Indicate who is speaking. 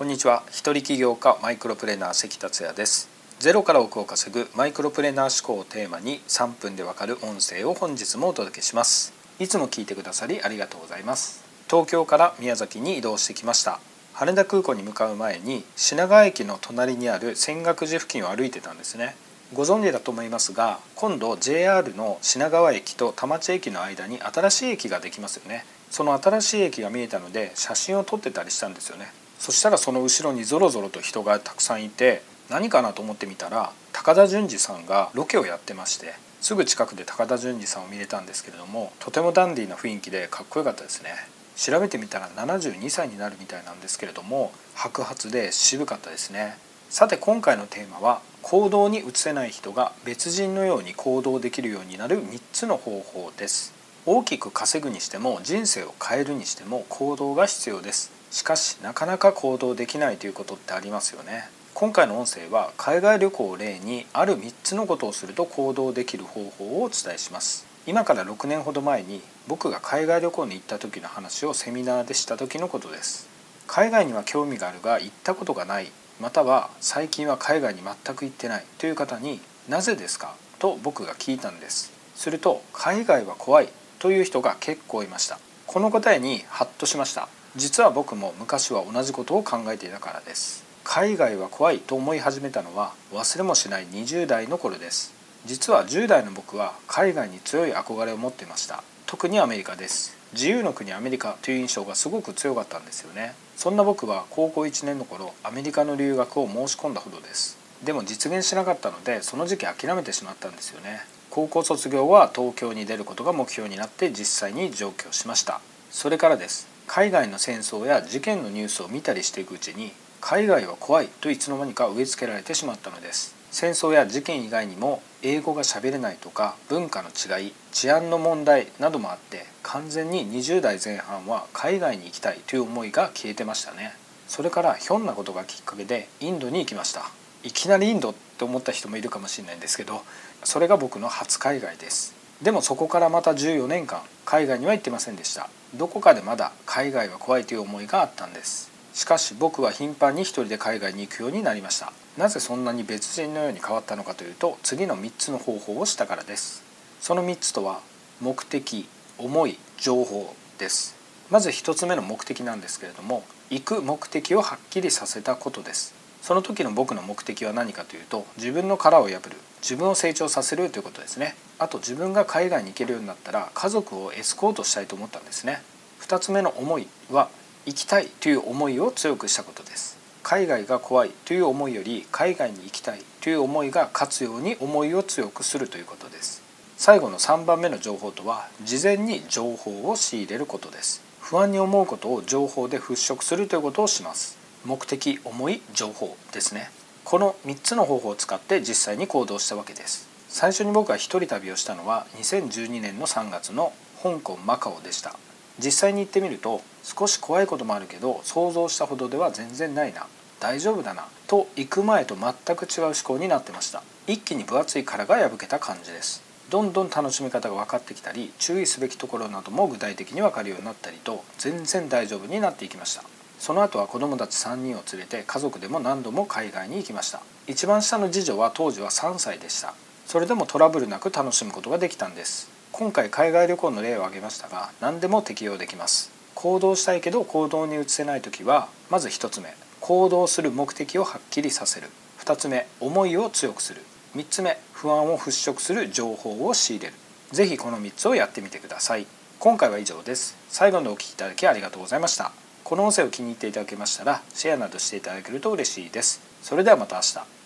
Speaker 1: こんにちは。一人起業家マイクロプレーナー関達也です。ゼロから億を稼ぐマイクロプレーナー思考をテーマに3分でわかる音声を本日もお届けします。いつも聞いてくださりありがとうございます。東京から宮崎に移動してきました。羽田空港に向かう前に品川駅の隣にある泉岳寺付近を歩いてたんですね。ご存知だと思いますが今度 JR の品川駅と田町駅の間に新しい駅ができますよね。その新しい駅が見えたので写真を撮ってたりしたんですよね。そしたらその後ろにぞろぞろと人がたくさんいて何かなと思ってみたら高田純次さんがロケをやってましてすぐ近くで高田純次さんを見れたんですけれどもとてもダンディーな雰囲気でかっこよかったですね。調べてみたら72歳になるみたいなんですけれども白髪で渋かったですね。さて今回のテーマは行動に移せない人が別人のように行動できるようになる3つの方法です。大きく稼ぐにしても人生を変えるにしても行動が必要です。しかしなかなか行動できないということってありますよね。今回の音声は海外旅行を例にある3つのことをすると行動できる方法をお伝えします。今から6年ほど前に僕が海外旅行に行った時の話をセミナーでした時のことです。海外には興味があるが行ったことがない。または最近は海外に全く行ってない。という方になぜですか？と僕が聞いたんです。すると海外は怖い。という人が結構いました。この答えにハッとしました。実は僕も昔は同じことを考えていたからです。海外は怖いと思い始めたのは忘れもしない20代の頃です。実は10代の僕は海外に強い憧れを持っていました。特にアメリカです。自由の国アメリカという印象がすごく強かったんですよね。そんな僕は高校1年の頃アメリカの留学を申し込んだほどです。でも実現しなかったのでその時期諦めてしまったんですよね。高校卒業は東京に出ることが目標になって実際に上京しました。それからです。海外の戦争や事件のニュースを見たりしていくうちに海外は怖いといつの間にか植え付けられてしまったのです。戦争や事件以外にも英語が喋れないとか文化の違い治安の問題などもあって完全に20代前半は海外に行きたいという思いが消えてましたね。それからひょんなことがきっかけでインドに行きました。いきなりインドって思った人もいるかもしれないんですけどそれが僕の初海外です。でもそこからまた14年間海外には行ってませんでした。どこかでまだ海外は怖いという思いがあったんです。しかし僕は頻繁に一人で海外に行くようになりました。なぜそんなに別人のように変わったのかというと次の3つの方法をしたからです。その3つとは目的思い情報です。まず1つ目の目的なんですけれども行く目的をはっきりさせたことです。その時の僕の目的は何かというと自分の殻を破る自分を成長させるということですね。あと自分が海外に行けるようになったら家族をエスコートしたいと思ったんですね。2つ目の思いは行きたいという思いを強くしたことです。海外が怖いという思いより海外に行きたいという思いが勝つように思いを強くするということです。最後の3番目の情報とは事前に情報を仕入れることです。不安に思うことを情報で払拭するということをします。目的思い情報ですね。この3つの方法を使って実際に行動したわけです。最初に僕が一人旅をしたのは2012年の3月の香港マカオでした。実際に行ってみると少し怖いこともあるけど想像したほどでは全然ないな。大丈夫だな。と行く前と全く違う思考になってました。一気に分厚い殻が破けた感じです。どんどん楽しみ方が分かってきたり注意すべきところなども具体的に分かるようになったりと全然大丈夫になっていきました。その後は子供たち3人を連れて家族でも何度も海外に行きました。一番下の次女は当時は3歳でした。それでもトラブルなく楽しむことができたんです。今回海外旅行の例を挙げましたが何でも適用できます。行動したいけど行動に移せない時はまず1つ目行動する目的をはっきりさせる。2つ目思いを強くする。3つ目不安を払拭する情報を仕入れる。是非この3つをやってみてください。今回は以上です。最後までお聴きいただきありがとうございました。この音声を気に入っていただけましたらシェアなどしていただけると嬉しいです。それではまた明日。